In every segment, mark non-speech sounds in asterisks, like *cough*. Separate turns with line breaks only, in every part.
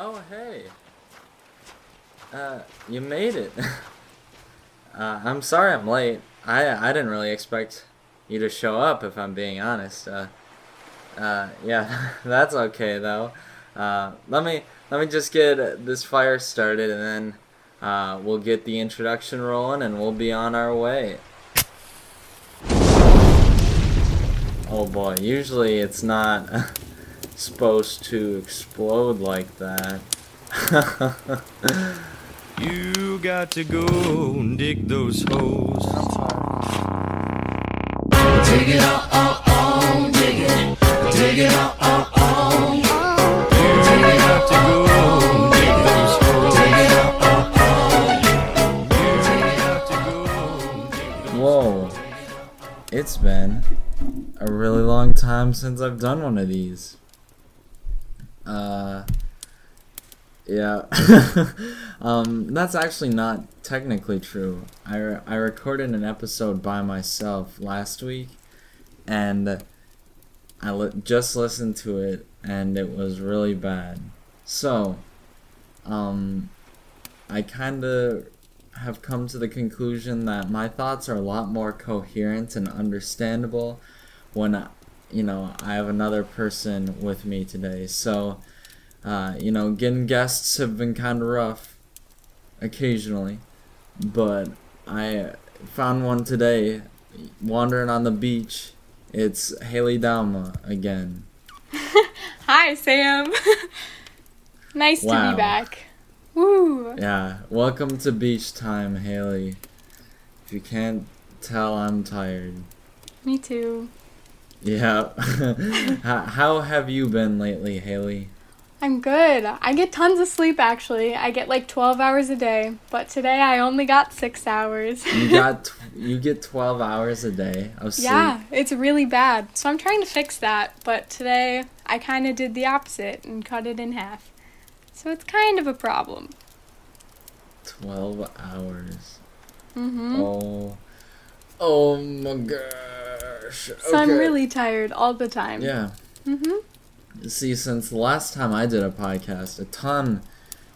Oh, hey. Uh, you made it. *laughs* uh, I'm sorry I'm late. I I didn't really expect you to show up, if I'm being honest. Uh, uh, yeah, *laughs* that's okay though. Uh, let me let me just get this fire started, and then uh, we'll get the introduction rolling, and we'll be on our way. Oh boy, usually it's not *laughs* supposed to explode like that. *laughs*
You got to go and dig those holes.
Dig it out, oh, oh, dig it. Dig it out, oh, oh.
You got to go and dig those holes.
Dig it out, oh,
You got to go and dig those
Whoa. It's been a really long time since I've done one of these. Uh yeah. *laughs* um that's actually not technically true. I re- I recorded an episode by myself last week and I li- just listened to it and it was really bad. So, um I kind of have come to the conclusion that my thoughts are a lot more coherent and understandable when you know I have another person with me today. So, uh, you know, getting guests have been kind of rough occasionally, but I found one today wandering on the beach. It's Hailey Dalma again. *laughs*
Hi, Sam. *laughs* nice to be back. Woo.
Yeah, welcome to beach time, Hailey. If you can't tell, I'm tired.
Me too.
Yeah. *laughs* how, how have you been lately, Hailey?
I'm good. I get tons of sleep actually. I get like 12 hours a day, but today I only got 6 hours.
You got *laughs* tw- you get 12 hours a day of sleep.
Yeah, it's really bad. So I'm trying to fix that, but today I kind of did the opposite and cut it in half. So it's kind of a problem.
12 hours.
Mhm.
Oh. Oh my gosh.
So I'm really tired all the time.
Yeah.
Mm-hmm.
See, since the last time I did a podcast, a ton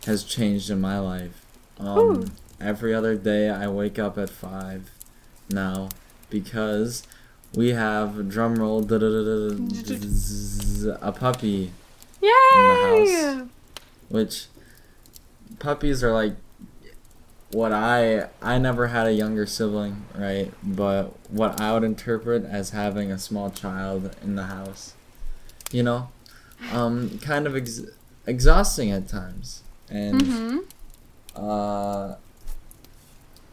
has changed in my life. Um, every other day I wake up at 5 now because we have drum roll da- da- da- da- da- *laughs* a puppy
Yay!
house. which puppies are like what I I never had a younger sibling, right? But what I would interpret as having a small child in the house. You know? Um kind of ex- exhausting at times. And
Mhm.
uh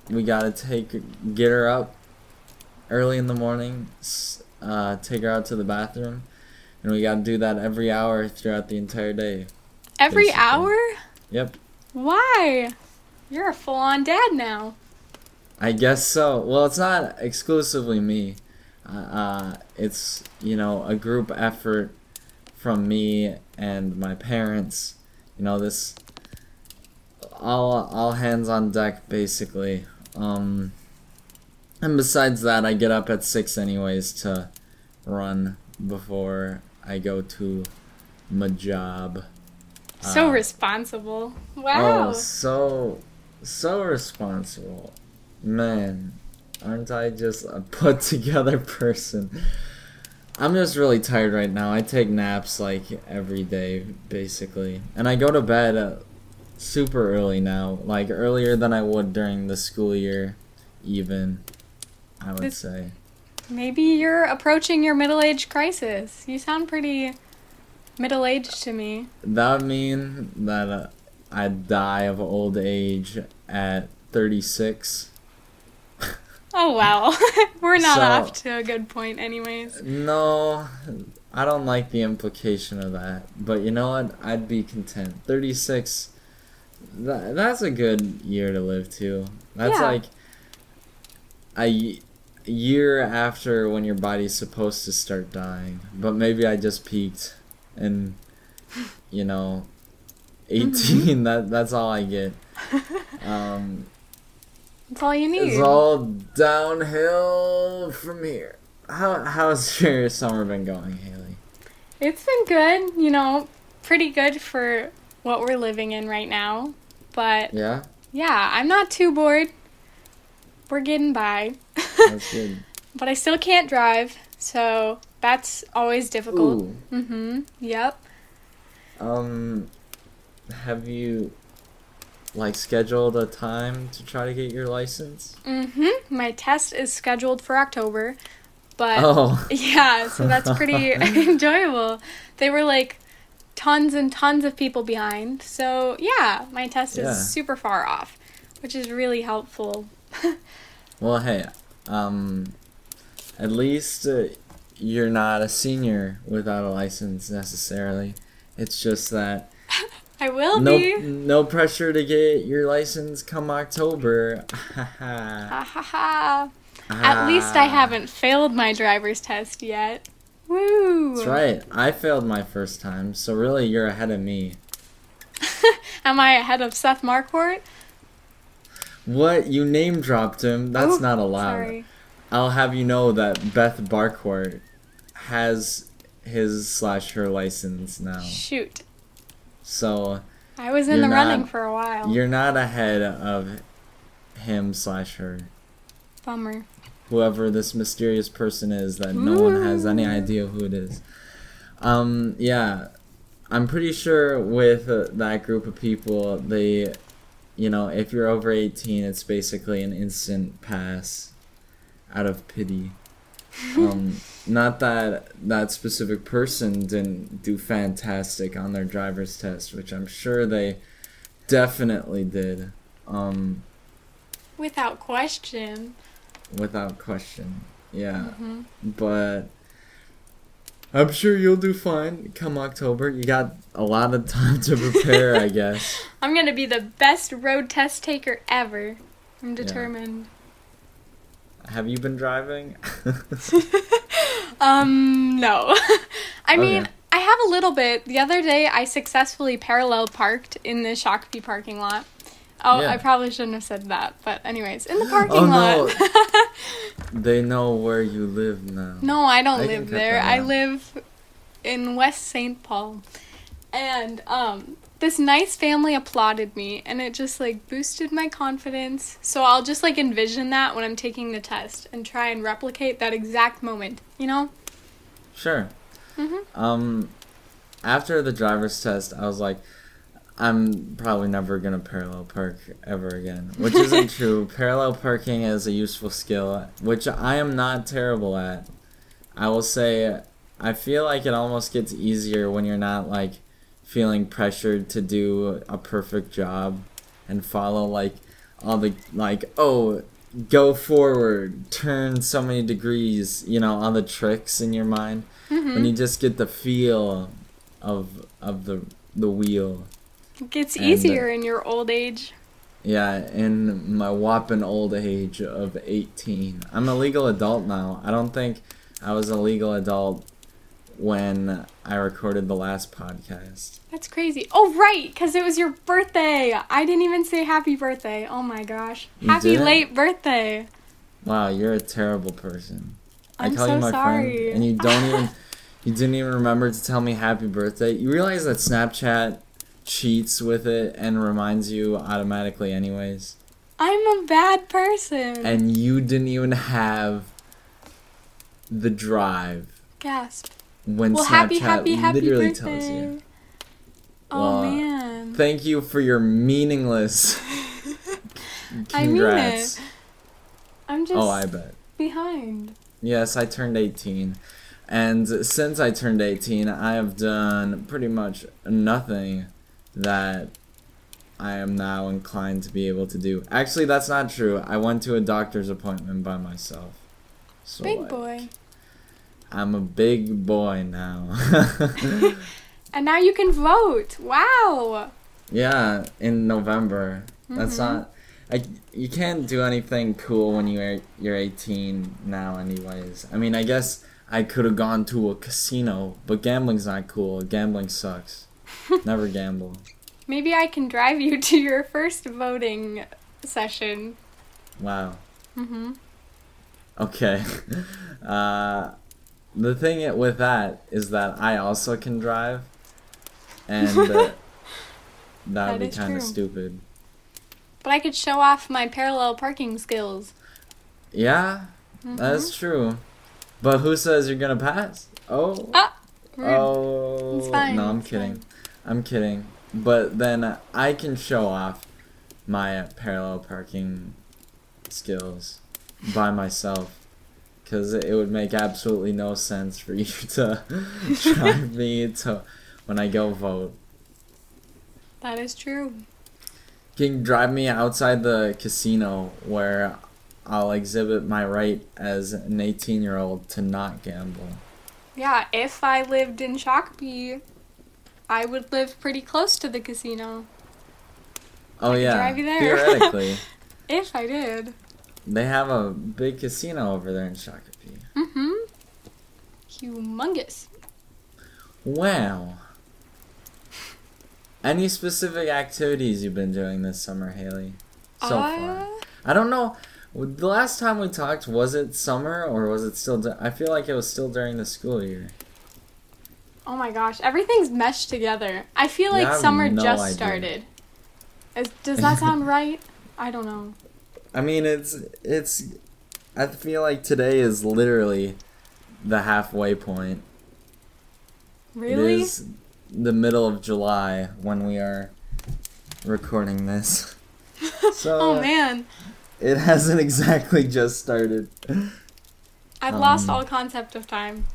we got to take get her up early in the morning, uh take her out to the bathroom, and we got to do that every hour throughout the entire day.
Every
basically.
hour?
Yep.
Why? You're a full-on dad now.
I guess so. Well, it's not exclusively me. Uh, uh, it's you know a group effort from me and my parents. You know this all all hands on deck basically. Um, and besides that, I get up at six anyways to run before I go to my job.
So
Uh,
responsible. Wow.
Oh, so so responsible. Man, aren't I just a *laughs* put together person? I'm just really tired right now. I take naps like every day basically. And I go to bed uh, super early now, like earlier than I would during the school year even. I would
This-
say.
Maybe you're approaching your middle age crisis. You sound pretty middle aged to me.
That would mean that uh, I'd die of old age at 36.
Oh wow. *laughs* We're not
So-
off to a good point anyways.
No, I don't like the implication of that. But you know what? I'd be content. 36, that, that's a good year to live to. That's
Yeah.
like a year after when your body's supposed to start dying. But maybe I just peaked and, you know, 18, that that's all I get. Um,
That's all you need.
it's all downhill from here. How how's your summer been going, Hailey?
It's been good, you know, pretty good for what we're living in right now. But
Yeah,
yeah, I'm not too bored. We're getting by.
that's *laughs* good.
but I still can't drive, so that's always difficult.
Ooh,
mm-hmm Yep.
um, have you like scheduled a time to try to get your license?
Mhm. My test is scheduled for October, but
Oh, *laughs*
Yeah, so that's pretty *laughs* *laughs* enjoyable. They were like tons and tons of people behind. So, yeah, my test
Yeah.
is super far off, which is really helpful.
well, hey, um, at least uh, you're not a senior without a license necessarily. It's just that
I will
no
be.
no pressure to get your license come October. *laughs*
Ha ha ha. At ah. least I haven't failed my driver's test yet. Woo!
That's right. I failed my first time, so really you're ahead of me. *laughs*
Am I ahead of Seth Marquardt?
What? You name dropped him. That's
Ooh,
not allowed.
Sorry.
I'll have you know that Beth Barcourt has his slash her license now.
Shoot.
So
I was in the running for a while.
you're not ahead of him slash her.
Bummer.
Whoever this mysterious person is that no one has any idea who it is. Um, yeah. I'm pretty sure with uh, that group of people, they, you know, if you're over 18, it's basically an instant pass out of pity. Um, not that that specific person didn't do fantastic on their driver's test, which I'm sure they definitely did, um,
Without question.
without question. Yeah.
Mhm.
But I'm sure you'll do fine come October. You got a lot of time to prepare, I *laughs* guess.
I'm gonna be the best road test taker ever. I'm determined.
Have you been driving? *laughs*
Um, no. *laughs* I mean,
Okay.
I have a little bit. The other day, I successfully parallel parked in the Shakopee parking lot. Oh,
Yeah.
I probably shouldn't have said that. But, anyways, in the *gasps* parking
Oh,
lot. *laughs*
they know where you live now.
no, I don't
I
live there. I live in West St. Paul. And, um, this nice family applauded me and it just like boosted my confidence. So I'll just like envision that when I'm taking the test and try and replicate that exact moment, you know?
Sure.
Mhm.
Um, after the driver's test, I was like, I'm probably never gonna parallel park ever again, which isn't *laughs* true. Parallel parking is a useful skill, which I am not terrible at. I will say, I feel like it almost gets easier when you're not like feeling pressured to do a perfect job and follow like all the like oh go forward turn so many degrees you know all the tricks in your mind
Mm-hmm.
when you just get the feel of of the the wheel
It gets
And, uh,
easier in your old age.
yeah in my whopping old age of 18 i'm a legal adult now i don't think i was a legal adult when i recorded the last podcast
That's crazy. Oh, right, because it was your birthday. I didn't even say happy birthday. Oh my gosh.
You
happy
didn't?
late birthday.
wow you're a terrible person
I'm
i call
so
you my
sorry.
friend and you don't even *laughs* you didn't even remember to tell me happy birthday you realize that snapchat cheats with it and reminds you automatically anyways
I'm a bad person.
and you didn't even have the drive
Gasp.
When
Well,
Snapchat
happy, happy, happy
literally
birthday.
tells you.
Oh
Well,
man.
Thank you for your meaningless. *laughs*
I mean it. I'm just
Oh, I bet.
behind.
Yes, I turned 18. And since I turned 18, I have done pretty much nothing that I am now inclined to be able to do. Actually, that's not true. I went to a doctor's appointment by myself. So,
Big
like,
boy.
I'm a big boy now. *laughs*
And now you can vote. Wow.
yeah, in November. That's
Mhm.
not. I, you can't do anything cool when you're you're 18 now, anyways. I mean, I guess I could have gone to a casino, but gambling's not cool. Gambling sucks. *laughs* Never gamble.
Maybe I can drive you *laughs* to your first voting session.
Wow.
Mm-hmm.
Okay. Uh, the thing with that is that I also can drive, and uh, that *laughs*
That
would be kind of stupid.
But I could show off my parallel parking skills.
Yeah, that's
Mm-hmm.
true. But who says you're gonna pass? Oh.
Ah.
Oh.
It's fine,
No, I'm kidding.
fine.
I'm kidding. But then I can show off my parallel parking skills by myself. Because it would make absolutely no sense for you *laughs* to drive me to when I go vote.
That is true.
Can you can drive me outside the casino where I'll exhibit my right as an 18 year old to not gamble.
Yeah, if I lived in Shakopee, I would live pretty close to the casino.
Oh, yeah.
drive you there. *laughs*
Theoretically.
If I did.
They have a big casino over there in Shakopee.
Mm-hmm. Humongous.
Wow. Any specific activities you've been doing this summer, Hailey? So
Uh,
far. I don't know. The last time we talked, was it summer or was it still? Du- I feel like it was still during the school year.
Oh my gosh, everything's meshed together. I feel
Yeah, I
like summer
no
just
idea.
started. Is, does that sound *laughs* right? I don't know.
I mean, it's it's. I feel like today is literally the halfway point.
Really?
It is the middle of July when we are recording this. *laughs* So
oh man,
it hasn't exactly just started.
I've lost
Um,
all concept of time.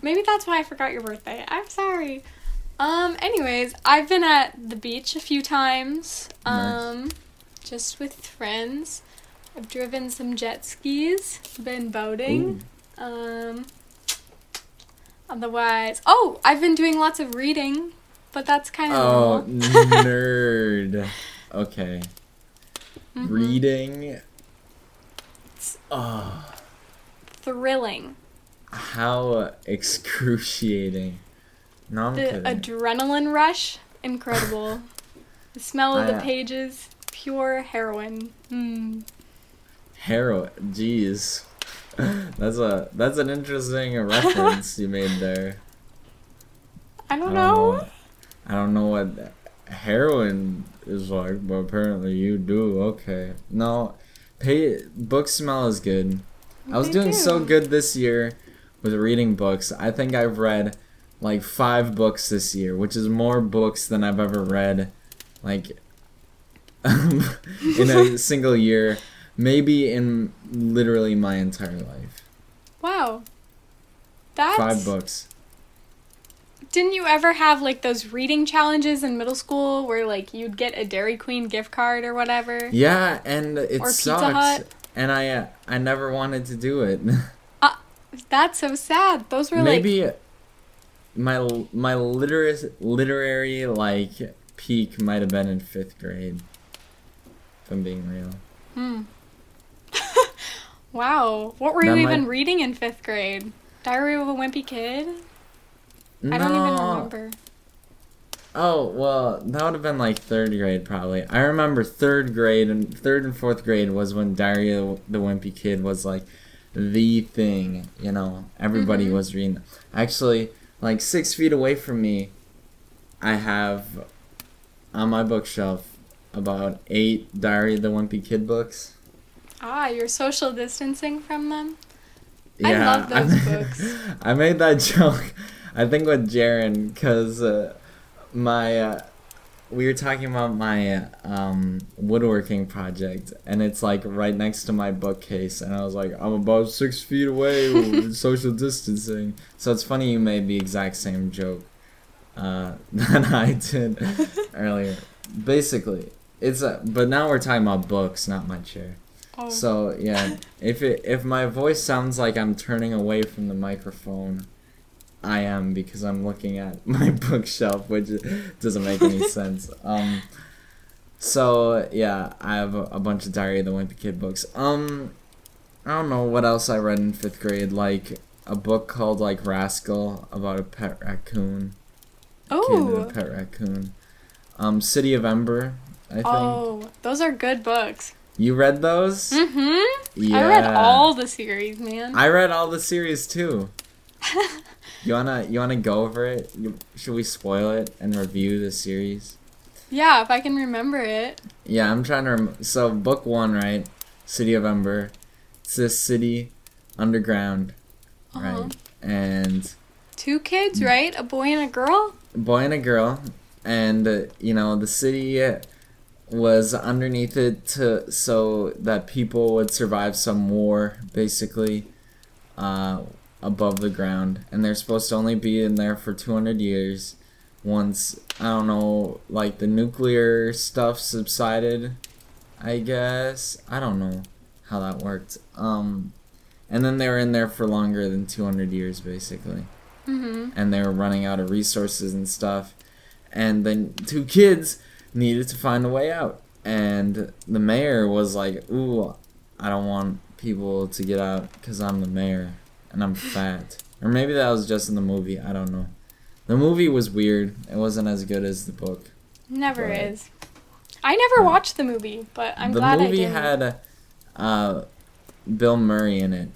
Maybe that's why I forgot your birthday. I'm sorry. Um, anyways, I've been at the beach a few times. Um, just with friends. I've driven some jet skis, been boating. Um, otherwise, oh, I've been doing lots of reading, but that's kind of
Oh, nerd. *laughs* Okay.
Mhm.
Reading. Oh,
Thrilling.
how excruciating. No, I'm
The
kidding.
adrenaline rush, incredible. the smell of
I,
the pages, pure heroin. Mm.
Hero, jeez. *laughs* That's a that's an interesting *laughs* reference you made there.
I
I
don't
don't
know.
what- I don't know what heroin is like, but apparently you do. Okay. No, pay book smell is good. I was doing so good this year with reading books. I think I've read like five books this year, which is more books than I've ever read, like *laughs* in a single year. Maybe in literally my entire life.
Wow. That's
Five books.
Didn't you ever have like those reading challenges in middle school where like you'd get a Dairy Queen gift card or whatever?
Yeah, and it
Or Pizza
sucks.
Hut.
And I uh, I never wanted to do it. *laughs*
That's so sad. Those were like
Maybe my my literary literary like peak might have been in fifth grade. If I'm being real.
hmm. *laughs* Wow. What were
That
you
might-
even reading in 5th grade? Diary of a Wimpy Kid? I don't even remember.
Oh well, that would have been like third grade probably. I remember third grade and third and fourth grade was when Diary of the Wimpy Kid was like the thing. You know, everybody
Mhm.
was reading. Actually, like six feet away from me, I have on my bookshelf about eight Diary of the Wimpy Kid books.
Ah, you're social distancing from them? I love those
I- *laughs*
books.
I made that *laughs* joke, I think with Jaren, because uh, my uh, we were talking about my um, woodworking project, and it's like right next to my bookcase, and I was like, I'm about six feet away, *laughs* with social distancing. So it's funny you made the exact same joke uh, that I did earlier. Basically, it's a, but now we're talking about books, not my chair.
Oh.
So yeah, *laughs* if it if my voice sounds like I'm turning away from the microphone, I am because I'm looking at *laughs* my bookshelf, which doesn't make any *laughs* sense. Um, so yeah, I have a, a bunch of Diary of the Wimpy Kid books. Um, I don't know what else I read in fifth grade, like a book called like Rascal about a pet raccoon. Kid and
oh.
a pet raccoon. Um, City of Ember. I think
Oh, those are good books.
you read those.
Mm-hmm. I read all the series, man.
I read all the series too. *laughs* You wanna you wanna go over it? You, should we spoil it and review the series?
Yeah, if I can remember it.
Yeah, I'm trying to. Rem- so book one, right? City of Ember. It's this city underground,
Uh-huh.
right? And
Two kids, right? A boy and a girl?
a boy and a girl, and uh, you know the city was underneath it to so that people would survive some war, basically, uh, above the ground, and they're supposed to only be in there for 200 years. Once I don't know, like the nuclear stuff subsided, I guess I don't know how that worked. Um, and then they were in there for longer than 200 years, basically
Mm-hmm.
and they were running out of resources and stuff. And then two kids needed to find a way out. And the mayor was like, Ooh, I don't want people to get out because I'm the mayor and I'm fat. or maybe that was just in the movie. I don't know. The movie was weird. It wasn't as good as the book.
Never
Right.
is. I never watched the movie, but I'm
the
glad I did.
The movie had uh, Bill Murray in it,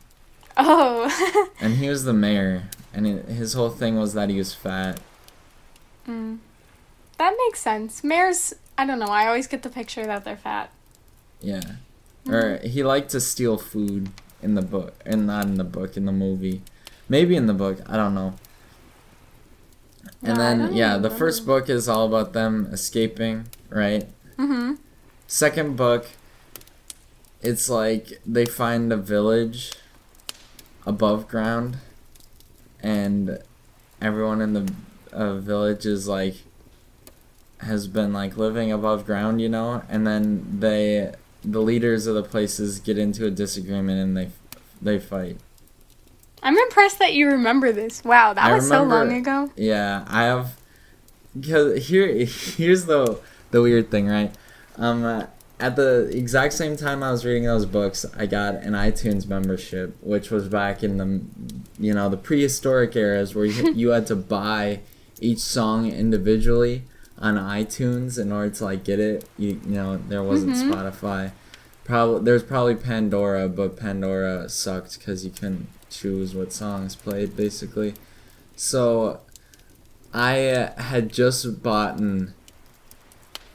Oh.
and he was the mayor. And it, his whole thing was that he was fat. *laughs*
mm. That makes sense. Mares, I don't know. I always get the picture that they're fat.
Yeah. Or he liked to steal food in the book, and not in the book, in the movie. Maybe in the book, I don't know. And
No,
then, yeah, the first book is all about them escaping, right?
Mm-hmm.
Second book, it's like they find a village above ground, and everyone in the uh, village is like has been like living above ground, you know, and then they the leaders of the places get into a disagreement and they they fight.
I'm impressed that you remember this. Wow, that
I
was so long ago.
Yeah, I have. Because here, here's the the weird thing, right? Um, uh, at the exact same time I was reading those books, I got an iTunes membership, which was back in the, you know, the prehistoric eras where you, you had to buy each song individually on iTunes in order to like get it. You, you know, there wasn't
Mhm.
Spotify. Probably there's probably Pandora, but Pandora sucked because you couldn't choose what songs played basically. So I uh, had just bought an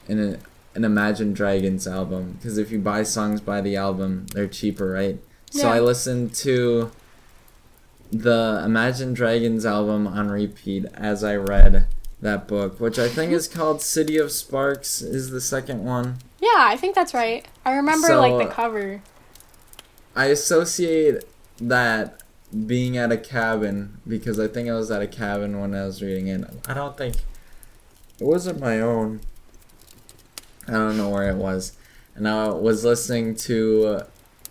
an, an Imagine Dragons album because if you buy songs by the album, they're cheaper, right? So I listened to the Imagine Dragons album on repeat as I read that book, which I think is *laughs* called City of Sparks is the second one.
Yeah, I think that's right. I remember
So,
like the cover.
I associate that being at a cabin because I think I was at a cabin when I was reading it. I don't think it wasn't my own. I don't know where it was, and I was listening to. Uh,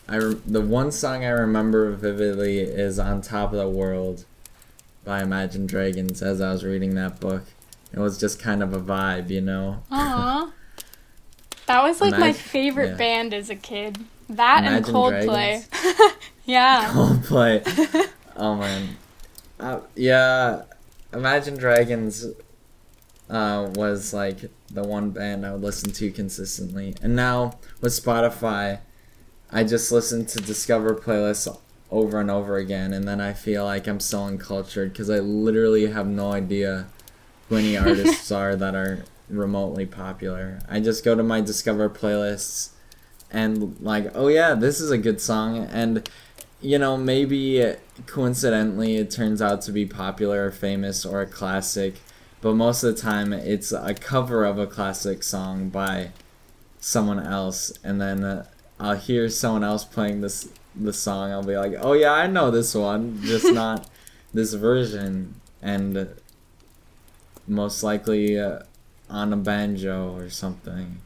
I re- the one song I remember vividly is "On Top of the World" by Imagine Dragons. As I was reading that book, it was just kind of a vibe, you know.
Aww. *laughs* that was like my favorite
yeah.
band as a kid. That and Coldplay. *laughs* yeah.
Coldplay. *laughs* oh man, uh, yeah. Imagine Dragons uh, was like the one band I would listen to consistently, and now with Spotify, I just listen to Discover playlists over and over again, and then I feel like I'm so uncultured because I literally have no idea any artists are that are remotely popular. I just go to my Discover playlists and like, oh yeah, this is a good song, and you know maybe coincidentally it turns out to be popular or famous or a classic, but most of the time it's a cover of a classic song by someone else, and then uh, I'll hear someone else playing this the song. I'll be like, oh yeah, I know this one, just *laughs* not this version, and most likely uh, on a banjo or something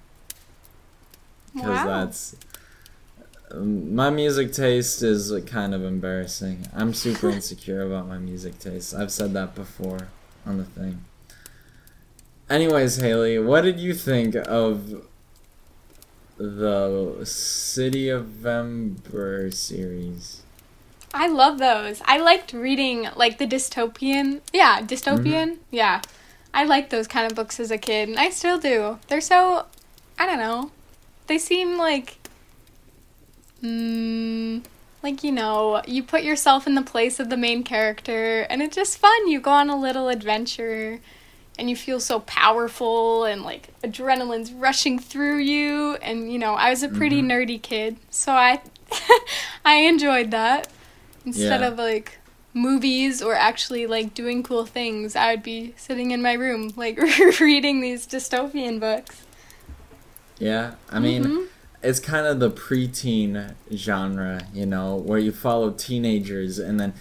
because
Wow.
that's my music taste is kind of embarrassing. I'm super *laughs* insecure about my music taste. I've said that before on the thing. Anyways, Hailey, what did you think of the City of Ember series?
I love those. I liked reading like the dystopian. Yeah, dystopian. Yeah. I liked those kind of books as a kid, and I still do. They're so I don't know. They seem like mm, like you know, you put yourself in the place of the main character and it's just fun. You go on a little adventure and you feel so powerful and like adrenaline's rushing through you and you know I was a pretty
Mm-hmm.
nerdy kid so I *laughs* I enjoyed that instead
Yeah.
of like movies or actually like doing cool things I would be sitting in my room like *laughs* reading these dystopian books
Yeah, I mean,
Mhm.
it's kind of the preteen genre, you know, where you follow teenagers and then,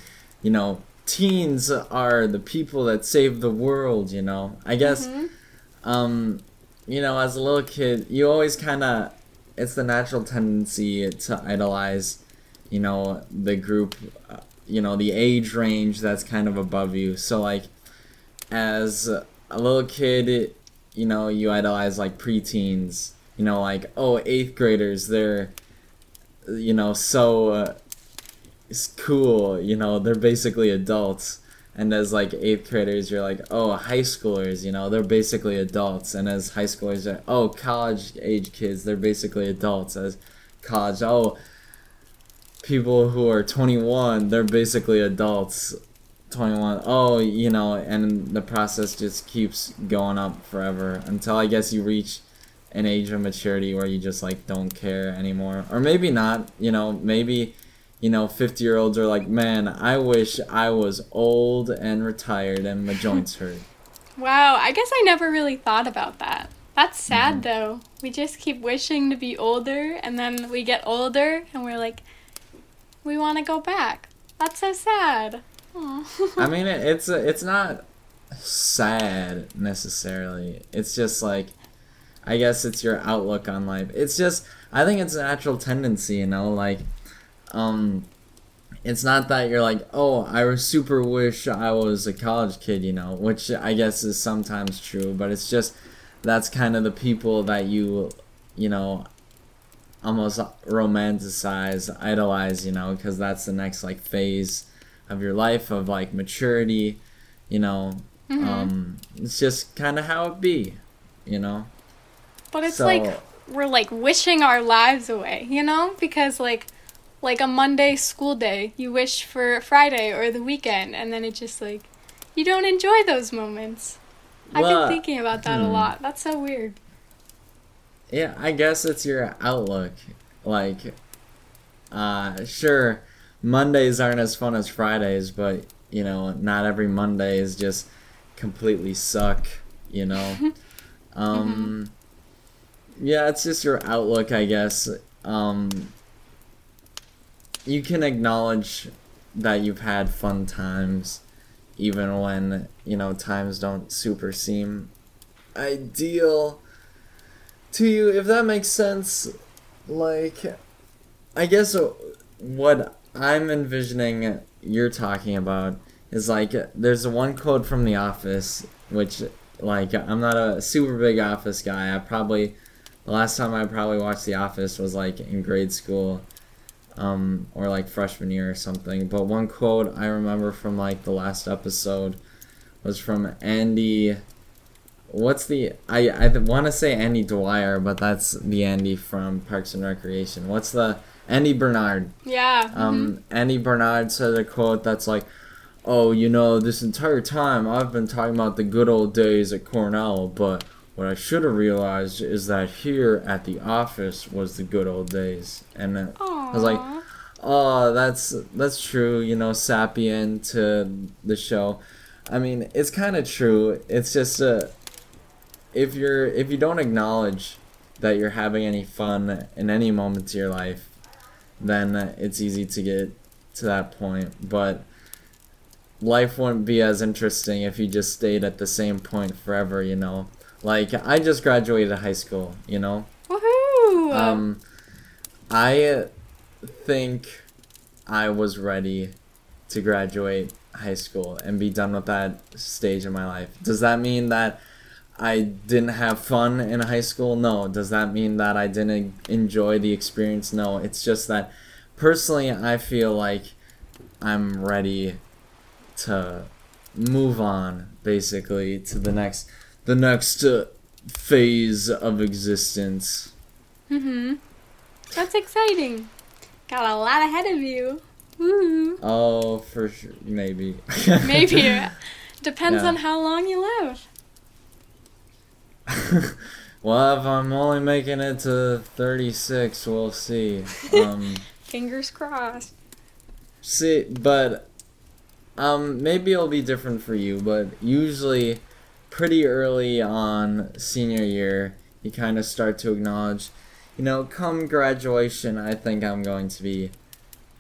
you know, teens are the people that save the world, you know. I guess,
Mhm.
um, you know, as a little kid, you always kind of, it's the natural tendency to idolize, you know, the group, uh, you know, the age range that's kind of above you. So, like, as a little kid, you know, you idolize like preteens, you know, like, oh, eighth graders, they're, you know, so uh, cool, you know, they're basically adults. And as like eighth graders, you're like, oh, high schoolers, you know, they're basically adults. And as high schoolers, oh, college age kids, they're basically adults. As college, oh, people who are 21, they're basically adults. 21 oh you know and the process just keeps going up forever until i guess you reach an age of maturity where you just like don't care anymore or maybe not you know maybe you know 50 year olds are like man i wish i was old and retired and my joints hurt *laughs*
Wow, I guess I never really thought about that. That's sad
Mm-hmm.
though. We just keep wishing to be older and then we get older and we're like we want to go back. That's so sad.
I mean it, it's a, it's not sad necessarily it's just like i guess it's your outlook on life it's just i think it's a natural tendency you know like um it's not that you're like oh i super wish i was a college kid you know which i guess is sometimes true but it's just that's kind of the people that you you know almost romanticize idolize you know because that's the next like phase of your life of like maturity you know
Mhm.
um it's just kind of how it be you know
but it's
so-
like we're like wishing our lives away, you know? Because like like a Monday school day, you wish for Friday or the weekend and then it just like you don't enjoy those moments. I've been thinking about that a
hmm.
lot. That's so weird.
Yeah, I guess it's your outlook. Like, uh, sure, Mondays aren't as fun as Fridays, but you know, not every Monday is just completely suck. You know, *laughs* um, yeah, it's just your outlook, I guess. Um, you can acknowledge that you've had fun times, even when you know times don't super seem ideal to you if that makes sense like i guess what i'm envisioning you're talking about is like there's one quote from the office which like i'm not a super big office guy. I probably the last time i probably watched the office was like in grade school um or like freshman year or something. But one quote i remember from like the last episode was from andy What's the I I want to say Andy Dwyer, but that's the Andy from Parks and Recreation. What's the Andy Bernard?
Yeah.
Um, Andy Bernard said a quote that's like, "Oh, you know, this entire time I've been talking about the good old days at Cornell, but what I should have realized is that here at the office was the good old days." And uh,
I
was like, oh, that's that's true. You know, sapient to the show. I mean, it's kind of true. It's just uh, if you're if you don't acknowledge that you're having any fun in any moment of your life, then it's easy to get to that point. But life wouldn't be as interesting if you just stayed at the same point forever. You know, like I just graduated high school. You know.
Woohoo!
Um, I think I was ready to graduate high school and be done with that stage of my life. Does that mean that I didn't have fun in high school? No. Does that mean that I didn't enjoy the experience? No. It's just that personally, I feel like I'm ready to move on basically to the next the next uh, phase of existence.
Mm-hmm. That's exciting. Got a lot ahead of you. Woo.
Oh, for sure, maybe. *laughs*
Maybe. Depends
Yeah.
on how long you live. *laughs*
well, if I'm only making it to 36, we'll see. *laughs* Um,
Fingers crossed.
see, but um, maybe it'll be different for you. But usually, pretty early on senior year, you kind of start to acknowledge, you know, come graduation, I think I'm going to be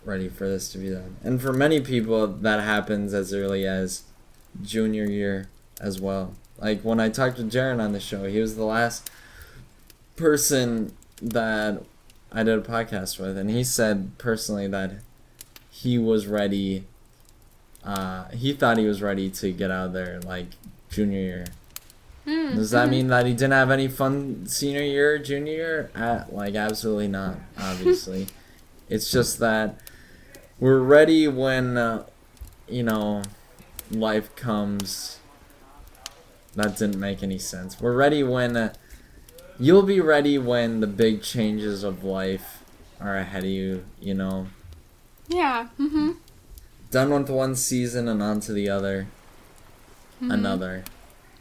ready for this to be done. And for many people, that happens as early as junior year as well. Like when I talked to Jaron on the show, he was the last person that I did a podcast with, and he said personally that he was ready. Uh, he thought he was ready to get out of there like junior year.
Mm,
Does that
mhm.
mean that he didn't have any fun senior year, junior year? Uh, like absolutely not. Obviously, *laughs* it's just that we're ready when uh, you know life comes. That didn't make any sense. We're ready when uh, you'll be ready when the big changes of life are ahead of you. You know,
Yeah. Mm-hmm.
done with one season and on to the other,
Mhm.
another.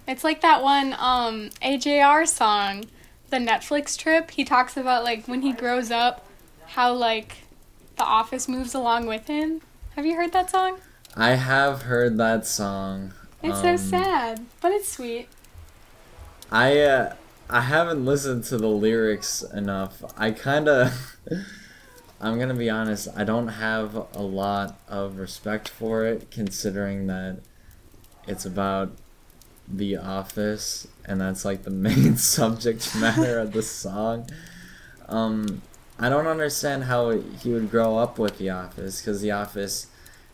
It's like that one um AJR song, the Netflix trip. He talks about like when he grows up, how like the office moves along with him. Have you heard that song?
I have heard that song.
It's so
um,
sad, but it's sweet.
I uh, I haven't listened to the lyrics enough. I kind of *laughs* I'm going to be honest, I don't have a lot of respect for it considering that it's about the office and that's like the *laughs* main *laughs* subject matter of the song. Um I don't understand how he would grow up with the office cuz the office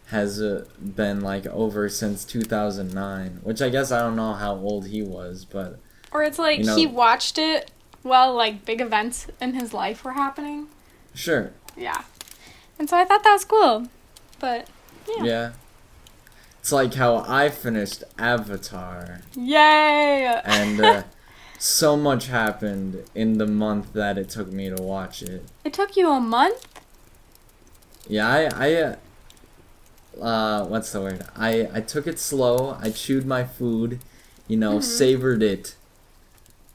has uh, been like over since 2009, which I guess I don't know how old he was, but
Or it's like
you know-
he watched it while like big events in his life were happening.
sure.
Yeah. And so I thought that was cool. But yeah.
Yeah. It's like how I finished Avatar,
Yay!
and uh, *laughs* so much happened in the month that it took me to watch it.
it took you a month?
Yeah, I, I, uh, uh, what's the word? I, I took it slow. I chewed my food, you know,
Mhm.
savored it.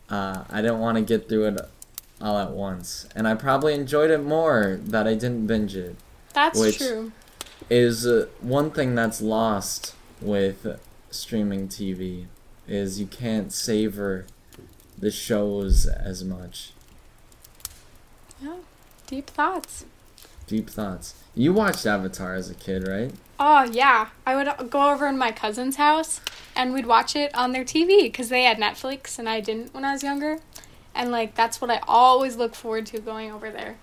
Uh, I didn't want to get through it all at once, and I probably enjoyed it more that I didn't binge it.
That's
Which-
true.
is uh, one thing that's lost with streaming TV is you can't savor the shows as much.
Yeah, deep thoughts.
Deep thoughts. You watched Avatar as a kid, right?
Oh yeah, I would go over in my cousin's house and we'd watch it on their TV because they had Netflix and I didn't when I was younger, and like that's what I always look forward to going over there.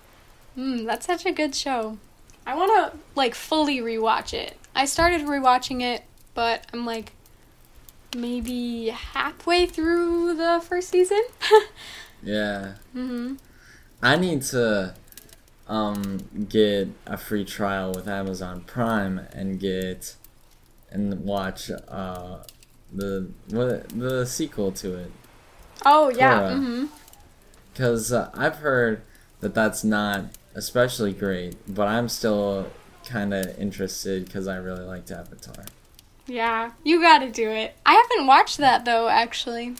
Hmm, that's such a good show. I want to like fully rewatch it. I started rewatching it, but I'm like maybe halfway through the first season. *laughs*
Yeah.
Mm hmm.
I need to um get a free trial with Amazon Prime and get and watch uh the what the sequel to it.
Oh yeah.
Because uh, I've heard that that's not especially great, but I'm still kind of interested because I really liked Avatar.
Yeah, you got to do it. I haven't watched that though, actually.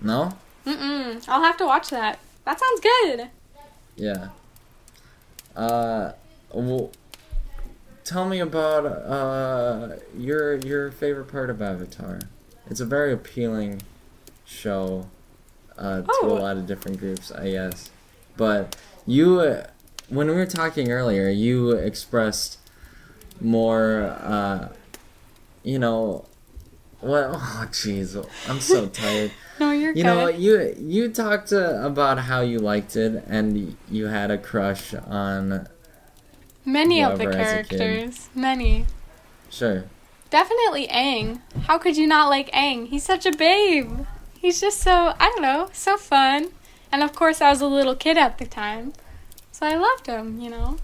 No?
Mm-mm. I'll have to watch that. That sounds good.
Yeah. Uh, well, tell me about uh your your favorite part of Avatar. It's a very appealing show uh, to
Oh.
a lot of different groups, I guess. But you, uh, when we were talking earlier, you expressed more, uh, you know, what? *laughs* Oh, jeez, I'm so *laughs* tired.
No, you're
You
good.
know, you you talked uh, about how you liked it, and you had a crush on.
Many of the
whoever as a kid.
characters. Many.
Sure.
Definitely Aang. How could you not like Aang? He's such a babe. He's just so, I don't know, so fun. And of course, I was a little kid at the time. So I loved him, you know?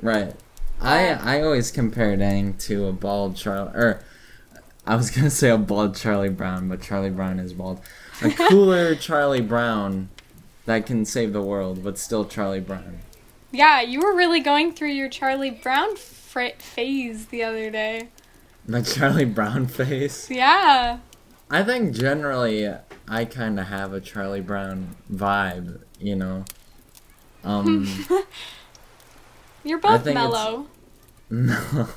Right. I I always compared Aang to a bald Charlie, or I was gonna say a bald Charlie Brown, but Charlie Brown is bald. A cooler *laughs* Charlie Brown that can save the world, but still Charlie Brown.
Yeah, you were really going through your Charlie Brown fra- phase the other day.
My Charlie Brown face.
Yeah.
I think generally I kind of have a Charlie Brown vibe, you know. Um, *laughs*
You're both mellow. *laughs*
no,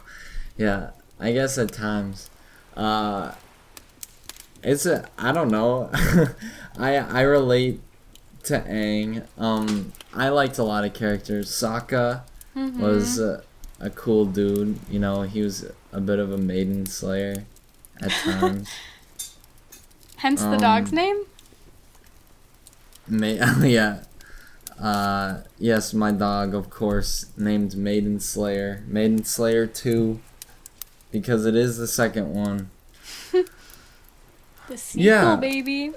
yeah, I guess at times. Uh, it's a I don't know. *laughs* I I relate to Aang. Um, I liked a lot of characters. Sokka
Mhm.
was a, a cool dude. You know, he was a bit of a maiden slayer at *laughs* times.
Hence the dog's
um,
name.
May *laughs* yeah. Uh yes, my dog of course named Maiden Slayer. Maiden Slayer 2 because it is the second one. *laughs*
The sequel,
yeah.
baby.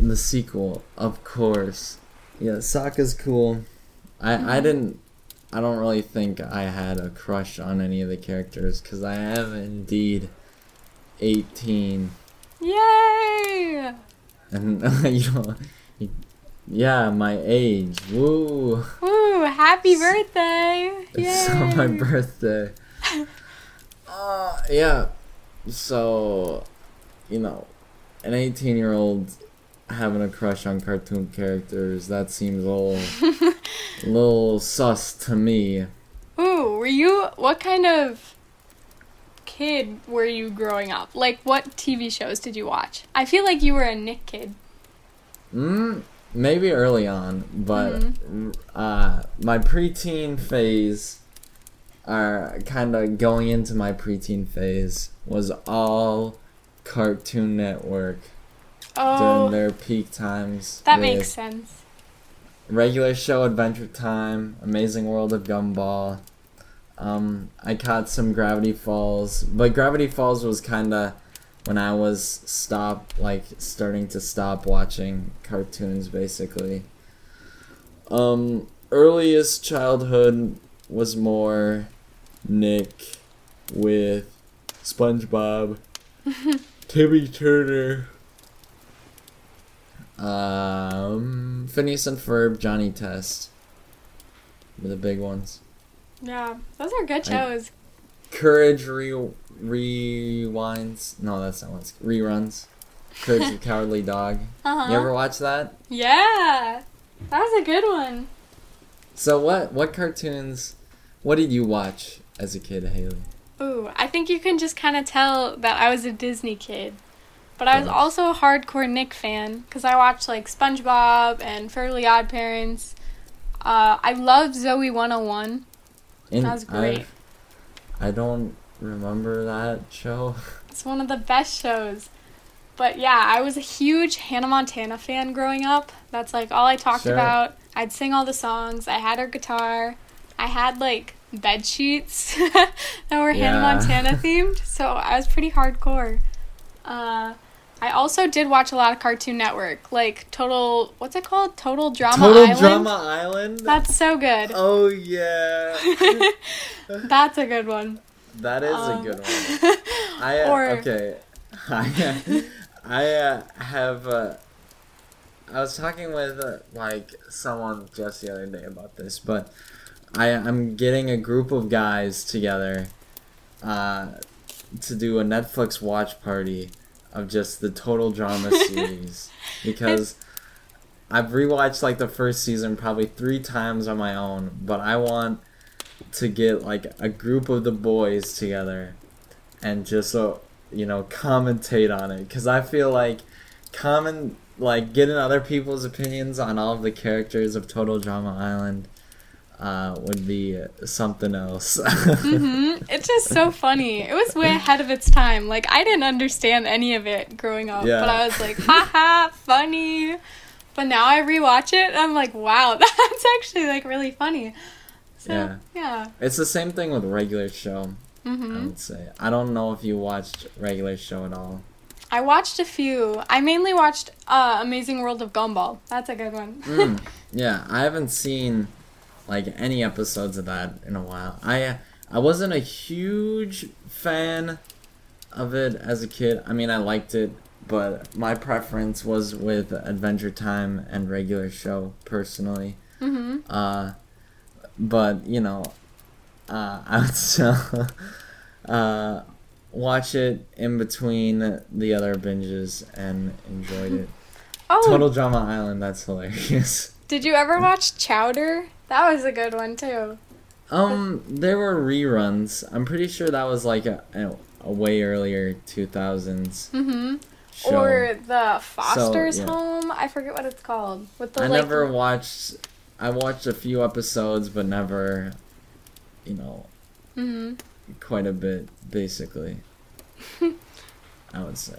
The sequel, of course. Yeah, Sokka's cool. I I mm-hmm. didn't I don't really think I had a crush on any of the characters cuz I am indeed 18
Yay!
and *laughs* you know yeah, my age. Woo.
Woo! Happy birthday! *laughs*
It's on my birthday. Uh, yeah. So, you know, an 18 year old having a crush on cartoon characters, that seems a little, a *laughs* little sus to me.
Ooh, were you? What kind of kid were you growing up? Like, what TV shows did you watch? I feel like you were a Nick kid.
Mm, maybe early on, but
Mm-hmm.
uh, my preteen phase, are kind of going into my preteen phase, was all Cartoon Network.
Oh,
during their peak times.
that makes sense.
regular show Adventure Time, Amazing World of Gumball. Um, I caught some Gravity Falls, but Gravity Falls was kind of when I was stop like starting to stop watching cartoons basically. Um, earliest childhood was more Nick with SpongeBob, *laughs* Timmy Turner, um, Phineas and Ferb, Johnny Test, were the big ones.
Yeah, those are good
I-
shows.
Courage re rewinds. No, that's not what's reruns. Courage the *laughs* Cowardly Dog.
Uh-huh.
You ever watch that?
Yeah, that was a good one.
So what? What cartoons? What did you watch as a kid, Hailey?
Ooh, I think you can just kind of tell that I was a Disney kid. But I was also a hardcore Nick fan because I watched like SpongeBob and Fairly Odd Parents. Uh, I love Zoey 101.
In,
That was great.
I, I don't remember that show. *laughs*
It's one of the best shows. But yeah, I was a huge Hannah Montana fan growing up. That's like all I talked
Sure.
about. I'd sing all the songs. I had her guitar. I had like bed sheets *laughs* that were Hannah Montana *laughs* themed. So I was pretty hardcore. Uh, I also did watch a lot of Cartoon Network, like Total. What's it called? Total Drama Island.
Total
Island.
Drama Island.
That's so good. *laughs*
oh yeah,
That's a good one.
that is
Um,
a good one. I uh,
Or-
okay. I I uh, have. Uh, I was talking with uh, like someone just the other day about this, but I I'm getting a group of guys together, uh, to do a Netflix watch party of just the total drama *laughs* series. Because I've rewatched like the first season probably three times on my own, but I want to get like a group of the boys together and just so you know commentate on it. Because I feel like common like getting other people's opinions on all of the characters of Total Drama Island uh, would be something else.
hmm *laughs* It's just so funny. It was way ahead of its time. Like I didn't understand any of it growing up,
Yeah.
but I was like, haha, funny. But now I rewatch it, and I'm like, wow, *laughs* that's actually like really funny. So
Yeah.
yeah.
it's the same thing with regular show. I
hmm
would say I don't know if you watched regular show at all.
I watched a few. I mainly watched uh, Amazing World of Gumball. That's a good one.
Mm, *laughs* yeah, I haven't seen like any episodes of that in a while. I I wasn't a huge fan of it as a kid. I mean, I liked it, but my preference was with Adventure Time and regular show personally.
hmm
Uh, but you know, uh, *laughs* I would still. Uh, watch it in between the other binges and enjoyed it. *laughs*
Oh,
Total Drama Island, that's hilarious.
did you ever watch Chowder? That was a good one too.
Um, there were reruns. I'm pretty sure that was like a, a, a way earlier 2000s
Mm-hmm.
show.
Or the Foster's
yeah.
Home. I forget what it's called. With the
I
like,
never watched. I watched a few episodes, but never, you know,
hmm
quite a bit, basically. *laughs* I would say.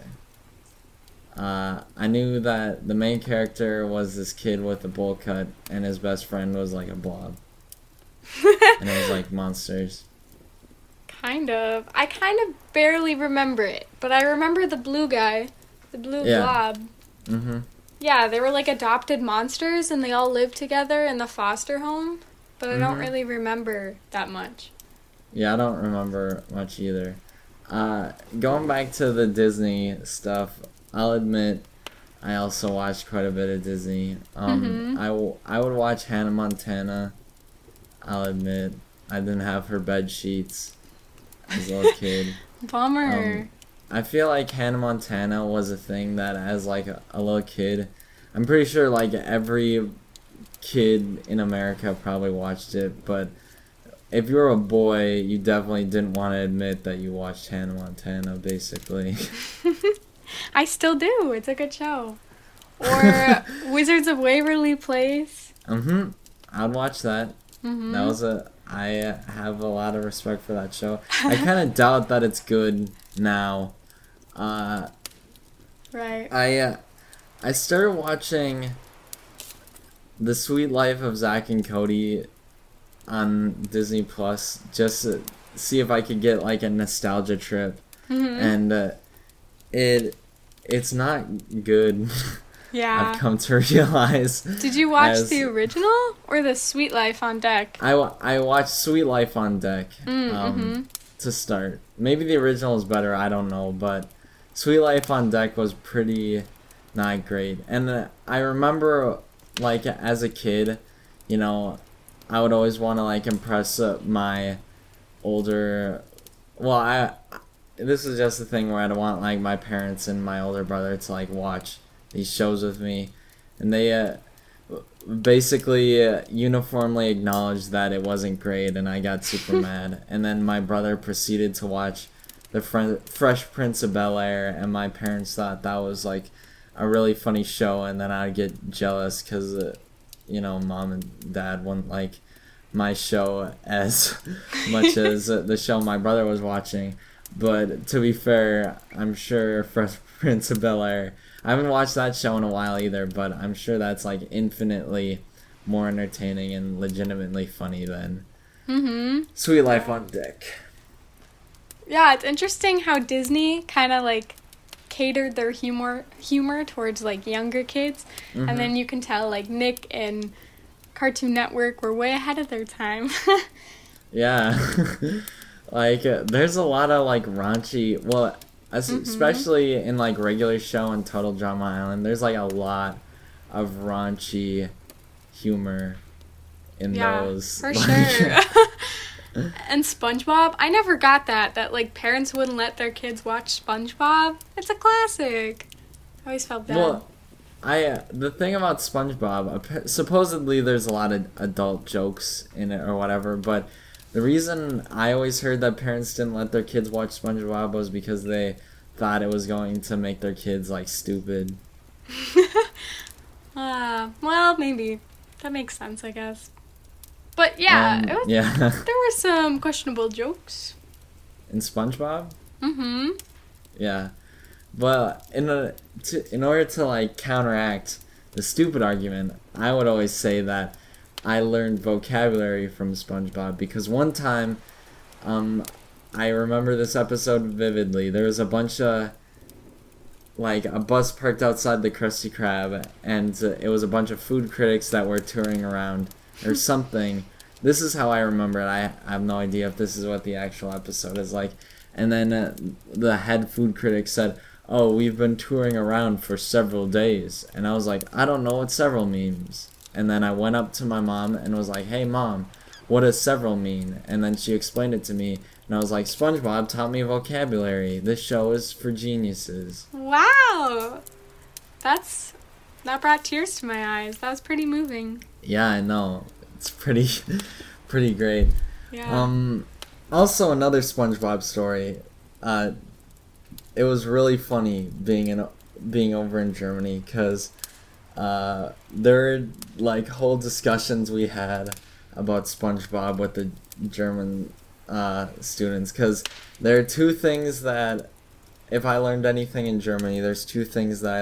Uh, I knew that the main character was this kid with a bowl cut, and his best friend was like a blob, and it was like *laughs* monsters.
Kind of. I kind of barely remember it, but I remember the blue guy, the blue
Yeah.
blob.
Mm-hmm.
Yeah, they were like adopted monsters, and they all lived together in the foster home. But I don't
Mhm.
really remember that much.
Yeah, I don't remember much either. Uh, going back to the Disney stuff, I'll admit I also watched quite a bit of Disney. Um,
Mhm.
I, w- I would watch Hannah Montana. I'll admit I didn't have her bed sheets as a little *laughs* kid.
Bummer.
Um, I feel like Hannah Montana was a thing that as like a, a little kid, I'm pretty sure like every kid in America probably watched it, but if you were a boy, you definitely didn't want to admit that you watched Hannah Montana, basically. *laughs* *laughs*
I still do. It's a good show. *laughs* Or Wizards of Waverly Place.
mm-hmm. I'd watch that.
hmm
That was a. I have a lot of respect for that show. I kind of *laughs* doubt that it's good now. Uh,
right.
I uh, I started watching The Suite Life of Zack and Cody on Disney Plus just to see if I could get like a nostalgia trip,
hmm
and uh, it it's not good. *laughs*
yeah.
I've come to *laughs* realize.
Did you watch
as-
the original or the Suite Life on Deck?
I, I watched Suite Life on Deck
Mm,
um,
mhm.
to start. Maybe the original is better. I don't know, but Suite Life on Deck was pretty not great. And uh, I remember, like as a kid, you know, I would always want to like impress uh, my older. Well, I this is just the thing where I'd want like my parents and my older brother to like watch these shows with me, and they uh, basically uh, uniformly acknowledged that it wasn't great, and I got *laughs* super mad. And then my brother proceeded to watch the Fre- Fresh Prince of Bel Air, and my parents thought that was like a really funny show, and then I'd get jealous because, uh, you know, mom and dad wouldn't like my show *laughs* as much *laughs* as uh, the show my brother was watching. But to be fair, I'm sure Fresh *laughs* Prince of Bel Air. I haven't watched that show in a while either, but I'm sure that's like infinitely more entertaining and legitimately funny than
hmm
Suite Life on Deck.
Yeah, it's interesting how Disney kind of like catered their humor humor towards like younger kids,
Mhm.
and then you can tell like Nick and Cartoon Network were way ahead of their time. *laughs*
Yeah. *laughs* like there's a lot of like raunchy, well,
Mhm.
especially in like regular show and Total Drama Island, there's like a lot of raunchy humor in
yeah,
those.
for *laughs*
Like,
sure. *laughs* and SpongeBob, I never got that that like parents wouldn't let their kids watch SpongeBob. It's a classic. I always felt bad.
Well, I uh, the thing about SpongeBob, supposedly there's a lot of adult jokes in it or whatever, but the reason I always heard that parents didn't let their kids watch SpongeBob was because they thought it was going to make their kids like stupid.
Ah, *laughs* well, maybe that makes sense, I guess. But yeah,
Um,
it was,
yeah. *laughs*
there were some questionable jokes.
in SpongeBob,
Mm-hmm.
yeah. But in a, to, in order to like counteract the stupid argument, I would always say that I learned vocabulary from SpongeBob because one time, um, I remember this episode vividly. There was a bunch of like a bus parked outside the Krusty Krab, and it was a bunch of food critics that were touring around or *laughs* something. This is how I remember it. I, I have no idea if this is what the actual episode is like. And then uh, the head food critic said, "Oh, we've been touring around for several days," and I was like, "I don't know what several means." And then I went up to my mom and was like, "Hey, mom, what does several mean? And then she explained it to me, and I was like, SpongeBob taught me vocabulary. This show is for geniuses.
Wow. That's that brought tears to my eyes. That was pretty moving.
Yeah, I know. It's pretty, *laughs* pretty great.
Yeah.
Um, also another SpongeBob story. Uh, it was really funny being in being over in Germany because uh, there were like whole discussions we had about SpongeBob with the German uh, students because there are two things that if I learned anything in Germany, there's two things that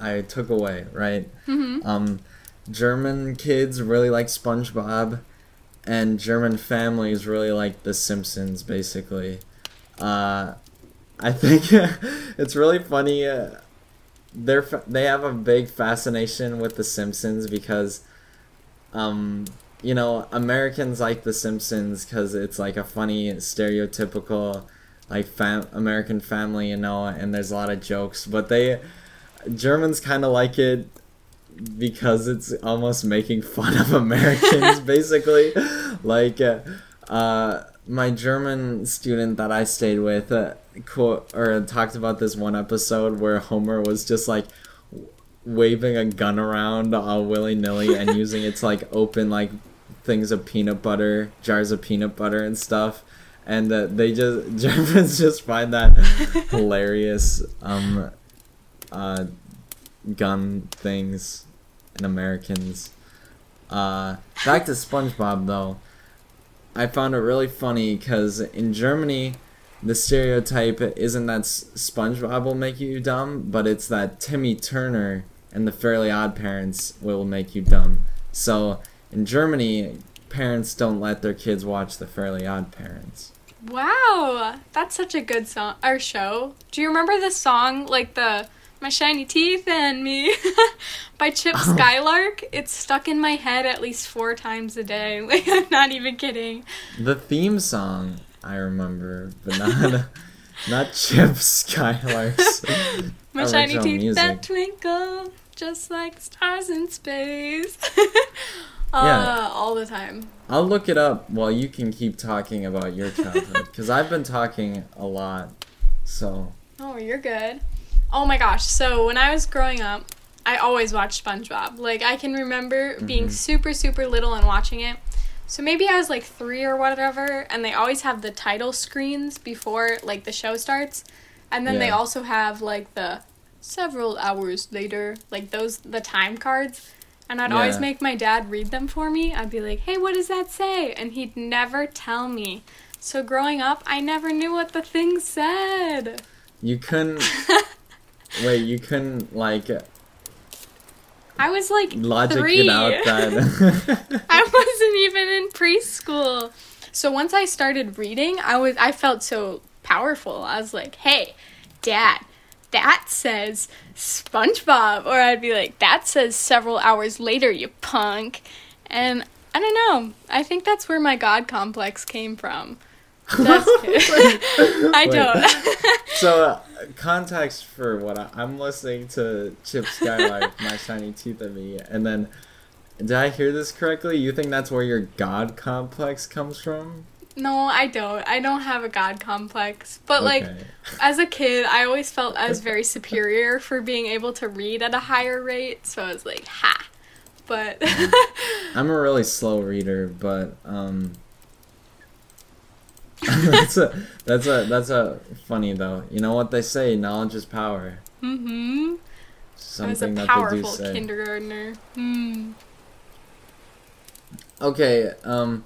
I I took away. Right.
hmm
Um, German kids really like SpongeBob, and German families really like The Simpsons. Basically, uh, I think *laughs* it's really funny. Uh, they're they have a big fascination with The Simpsons because, um, you know, Americans like The Simpsons because it's like a funny stereotypical like fam- American family, you know, and there's a lot of jokes, but they Germans kind of like it because it's almost making fun of Americans, *laughs* basically. Like, uh, uh, my German student that I stayed with, uh, co- or talked about this one episode where Homer was just like waving a gun around all willy nilly and *laughs* using it to like open like things of peanut butter, jars of peanut butter and stuff. And uh, they just *laughs* Germans just find that *laughs* hilarious. Um, uh, gun things and Americans. Uh, back to SpongeBob though. I found it really funny because in Germany, the stereotype isn't that S- SpongeBob will make you dumb, but it's that Timmy Turner and the Fairly Odd Parents will make you dumb. So in Germany, parents don't let their kids watch the Fairly Odd Parents.
Wow, that's such a good song or show. Do you remember the song like the "My Shiny Teeth and Me" *laughs* by Chip oh. Skylark? It's stuck in my head at least four times a day. *laughs* Like I'm not even kidding.
The theme song I remember, but *laughs* not not Chip Skylark's. *laughs*
My shiny teeth that twinkle just like stars in space. *laughs* uh,
Yeah.
all the time.
I'll look it up while you can keep talking about your childhood because I've been talking a lot. So
Oh, you're good. Oh my gosh. So when I was growing up, I always watched SpongeBob. Like I can remember being
Mhm.
super super little and watching it. So maybe I was like 3 or whatever and they always have the title screens before like the show starts. And then they also have like the several hours later, like those the time cards. And I'd always make my dad read them for me. I'd be like, "Hey, what does that say?" And he'd never tell me. So growing up, I never knew what the thing said.
you couldn't *laughs* wait. You couldn't like
I was like
logic
three.
it out that. *laughs*
I *laughs* wasn't even in preschool. So once I started reading, I was I felt so powerful. I was like, "Hey, dad, that says SpongeBob." Or I'd be like, "That says several hours later, you punk." And I don't know. I think that's where my god complex came from. That's *laughs* I don't. *laughs*
so uh, context for what I, I'm listening to Chip Skylark, My Shiny Teeth and Me, and then did I hear this correctly? You think that's where your god complex comes from?
no, I don't. I don't have a god complex. But like as a kid, I always felt I was very *laughs* superior for being able to read at a higher rate. So I was like, ha. But
I'm a really slow reader, but um *laughs* that's a that's a that's a funny though. You know what they say, knowledge is power.
Mm-hmm. I was a
Something that they do
powerful
say.
kindergartner. Hmm.
Okay, um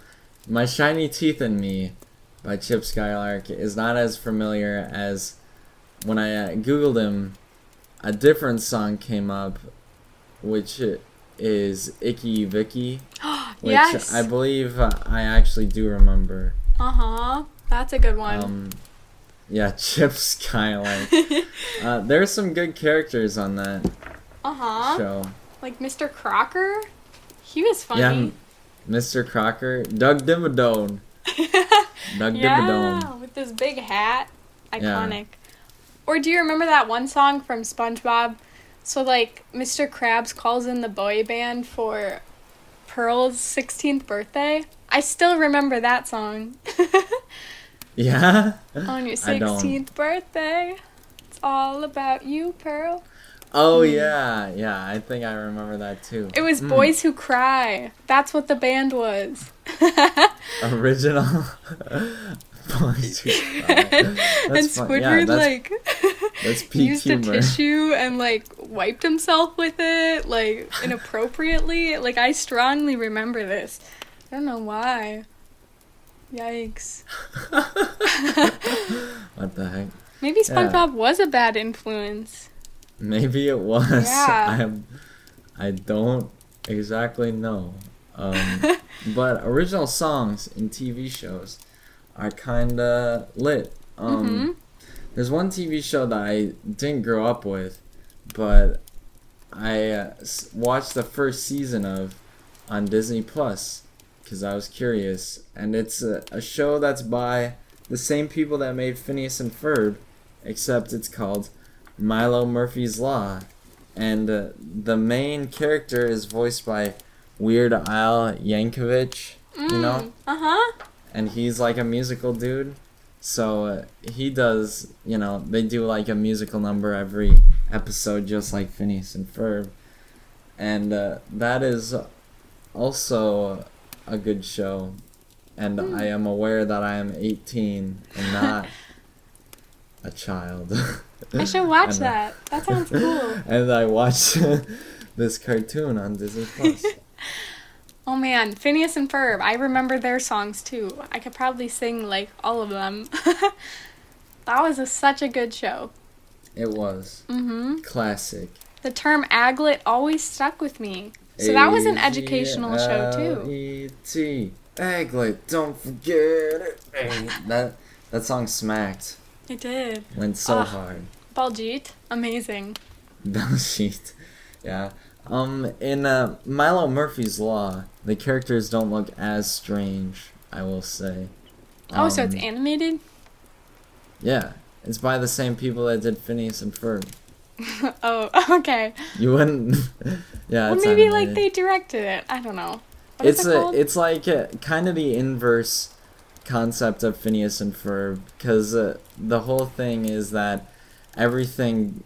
My Shiny Teeth and Me by Chip Skylark is not as familiar as when I uh, googled him a different song came up which is Icky Vicky *gasps* which
yes.
I believe uh, I actually do remember.
Uh huh. That's a good one.
Um, yeah, *laughs* Chip Skylark. *laughs* uh, there's some good characters on that
uh huh.
show.
Like Mr. Crocker. He was funny.
Yeah, Mr. Crocker, Doug Dimmadome. *laughs* Doug
yeah,
Dimmadome.
with this big hat. Iconic. Or do you remember that one song from SpongeBob? So like Mr. Krabs calls in the boy band for Pearl's 16th birthday. I still remember that song. *laughs*
Yeah.
On your 16th birthday. It's all about you, Pearl.
Oh yeah, yeah. I think I remember that too.
It was
Mm,
Boys Who Cry. That's what the band was. *laughs*
original. *laughs* Boys Who Cry.
and. Squidward
Yeah,
like
that's peak
used
humor.
a tissue and like wiped himself with it like inappropriately. like I strongly remember this. I don't know why. Yikes. *laughs*
what the heck?
Maybe
Yeah.
SpongeBob was a bad influence.
Maybe it was.
Yeah. *laughs*
I. I don't exactly know. Um, *laughs* but original songs in TV shows are kinda lit. Um,
Mhm.
There's one TV show that I didn't grow up with, but I uh, watched the first season of on Disney Plus because I was curious, and it's a, a show that's by the same people that made Phineas and Ferb, except it's called Milo Murphy's Law, and uh, the main character is voiced by Weird Al Yankovic, you know,
Uh huh.
and he's like a musical dude. So uh, he does, you know, they do like a musical number every episode, just like Phineas and Ferb, and uh, that is also a good show. And I am aware that I am 18 and not *laughs* a child.
I should watch *laughs*
And, uh,
that. That sounds cool. *laughs*
and I watched this cartoon on Disney Plus.
Oh man, Phineas and Ferb. I remember their songs too. I could probably sing like all of them. that was a, such a good show.
It was
Mm-hmm.
classic.
The term aglet always stuck with me. So that was an educational show too.
A-G-L-E-T. Aglet, don't forget it. that that song smacked.
It did.
Went so
Ah.
hard.
Baljeet, amazing. *laughs*
Baljeet. Yeah. Um, in uh, Milo Murphy's Law, the characters don't look as strange. I will say.
Oh, so it's
Um,
animated?
Yeah, it's by the same people that did Phineas and Ferb. *laughs*
oh, *laughs* okay.
You wouldn't. *laughs* yeah,
Well, maybe like they directed it. I don't know. What
it's
it
a, it's like kind of the inverse concept of Phineas and Ferb because uh, the whole thing is that everything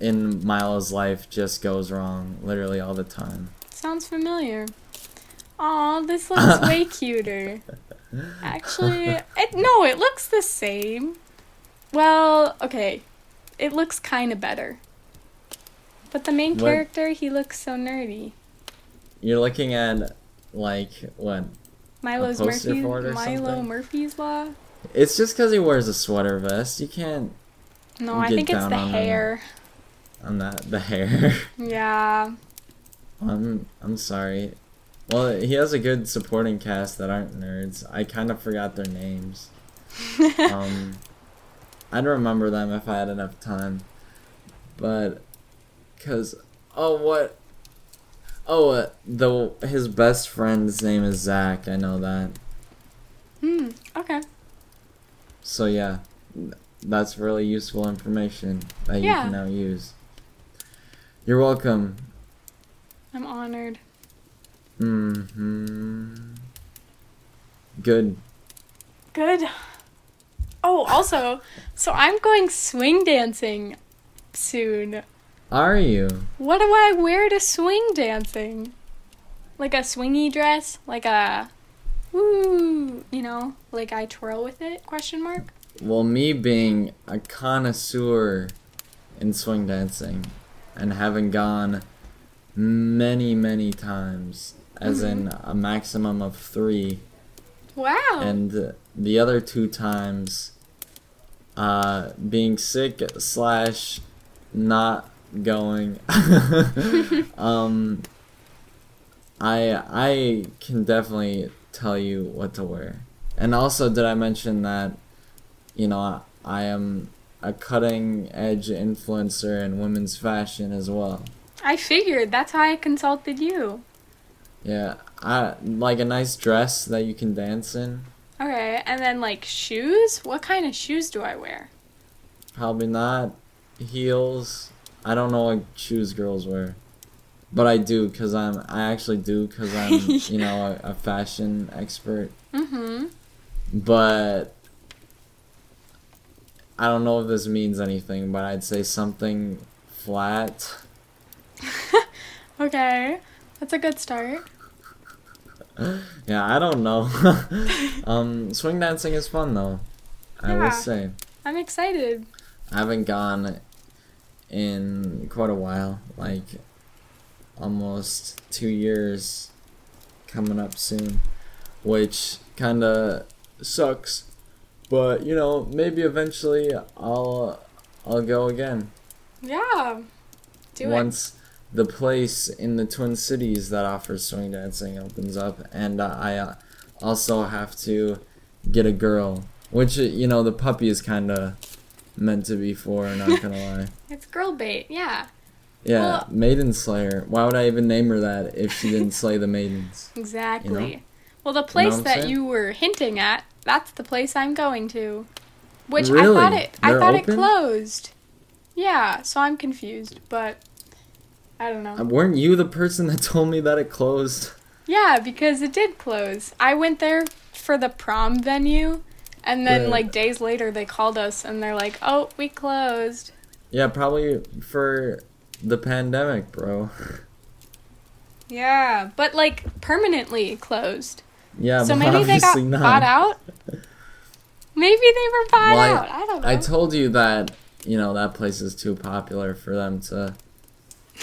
in Milo's life just goes wrong literally all the time.
Sounds familiar. Aw, this looks way cuter. Actually, it, no, it looks the same. Well, okay. It looks kind of better. But the main
What?
character, he looks so nerdy.
You're looking at like what?
Milo's Murphy,
for it or
Milo
something?
Murphy's Law.
It's just because he wears a sweater vest. You can't.
No, I think it's the
on
hair.
I'm not *laughs* the hair.
Yeah.
I'm I'm sorry. Well, he has a good supporting cast that aren't nerds. I kind of forgot their names. *laughs* um, I'd remember them if I had enough time. But, cause, oh what? Oh, uh, the his best friend's name is Zach. I know that.
Hmm. Okay.
So yeah, that's really useful information that you can now use. You're welcome.
I'm honored.
Hmm. Good.
Good. Oh, also, so I'm going swing dancing soon.
Are you?
What do I wear to swing dancing? Like a swingy dress? Like a woo, you know, like I twirl with it? Question mark.
Well, me being a connoisseur in swing dancing and having gone many, many times, as mm-hmm. in a maximum of three,
Wow.
and the other two times uh, being sick slash not going. *laughs* um, I I can definitely tell you what to wear. And also, did I mention that you know I, I am a cutting edge influencer in women's fashion as well.
I figured that's how I consulted you.
Yeah, I like a nice dress that you can dance in.
Okay, and then like shoes? What kind of shoes do I wear?
Probably not heels. I don't know what shoes girls wear. but I do because I'm. I actually do because I'm, *laughs* you know, a, a fashion expert.
Mm-hmm.
But I don't know if this means anything, but I'd say something flat. *laughs*
Okay. That's a good start. *laughs*
Yeah, I don't know. *laughs* um, swing dancing is fun though. I
Yeah.
will say.
I'm excited.
I haven't gone in quite a while, like almost two years coming up soon, which kind of sucks. But you know, maybe eventually I'll I'll go again
Yeah. Do it.
once the place in the Twin Cities that offers swing dancing opens up, and uh, I uh, also have to get a girl, which uh, you know the puppy is kind of meant to be for. Not gonna *laughs* lie.
It's girl bait. Yeah.
Yeah,
Well-
Maiden Slayer. Why would I even name her that if she didn't slay the maidens?
Exactly. Well, the place
what I'm
that
saying?
you were hinting at, that's the place I'm going to. Which
Really?
I thought it I
They're
thought
open?
it closed. Yeah, so I'm confused, but I don't know.
Uh, Weren't you the person that *laughs* told me that it closed?
Yeah, because it did close. I went there for the prom venue, and then
Right.
like days later they called us and they're like, "Oh, we closed."
Yeah, probably for the pandemic, bro.
Yeah, but like permanently closed.
Yeah,
so
but
maybe they got
not.
bought out. Maybe they were bought
Well, I-
out. I don't know.
I told you that you know that place is too popular for them to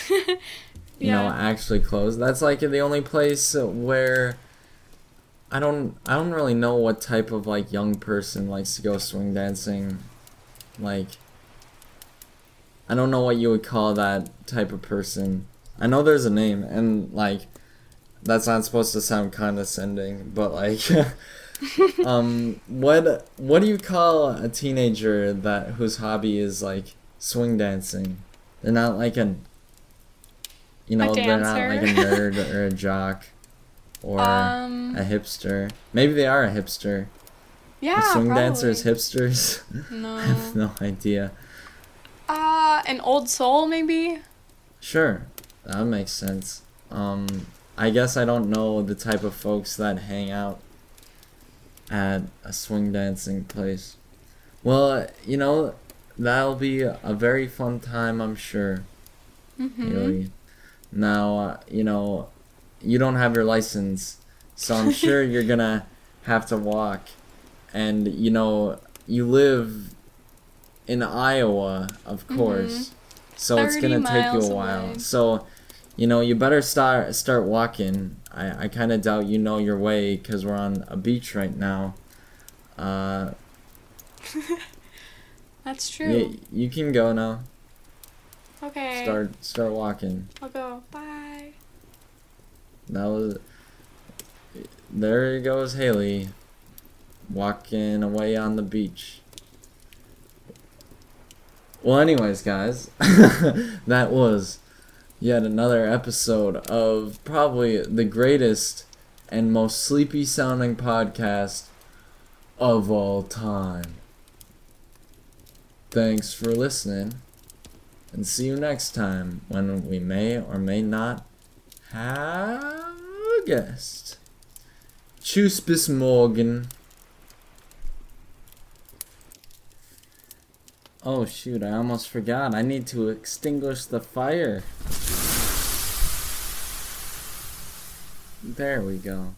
*laughs* you know actually close. That's like the only place where I don't I don't really know what type of like young person likes to go swing dancing. Like I don't know what you would call that type of person. I know there's a name and like that's not supposed to sound condescending, but like *laughs* um what what do you call a teenager that whose hobby is like swing dancing? They're not like a you know, they're not like a nerd or a jock or
um.
a hipster. Maybe they are a hipster.
Yeah.
Are swing
probably.
dancers hipsters? *laughs* I have
No.
no idea.
Uh, an old soul maybe.
Sure, that makes sense. Um, I guess I don't know the type of folks that hang out at a swing dancing place. Well, you know, that'll be a very fun time, I'm sure.
Mm-hmm.
Really. Now, uh, you know, you don't have your license, so I'm *laughs* sure you're gonna have to walk. And, you know, you live in Iowa, of course. So it's gonna take you a while.
away.
So, you know, you better start start walking. I, I kind of doubt you know your way because we're on a beach right now. Uh, *laughs*
That's true.
you, you can go now.
Okay.
Start start walking.
I'll go. Bye.
That was. There goes Hailey, walking away on the beach. Well, anyways, guys, *laughs* that was yet another episode of probably the greatest and most sleepy sounding podcast of all time. Thanks for listening, and see you next time when we may or may not have a guest. Tschüss bis morgen. Oh shoot, I almost forgot. I need to extinguish the fire. There we go.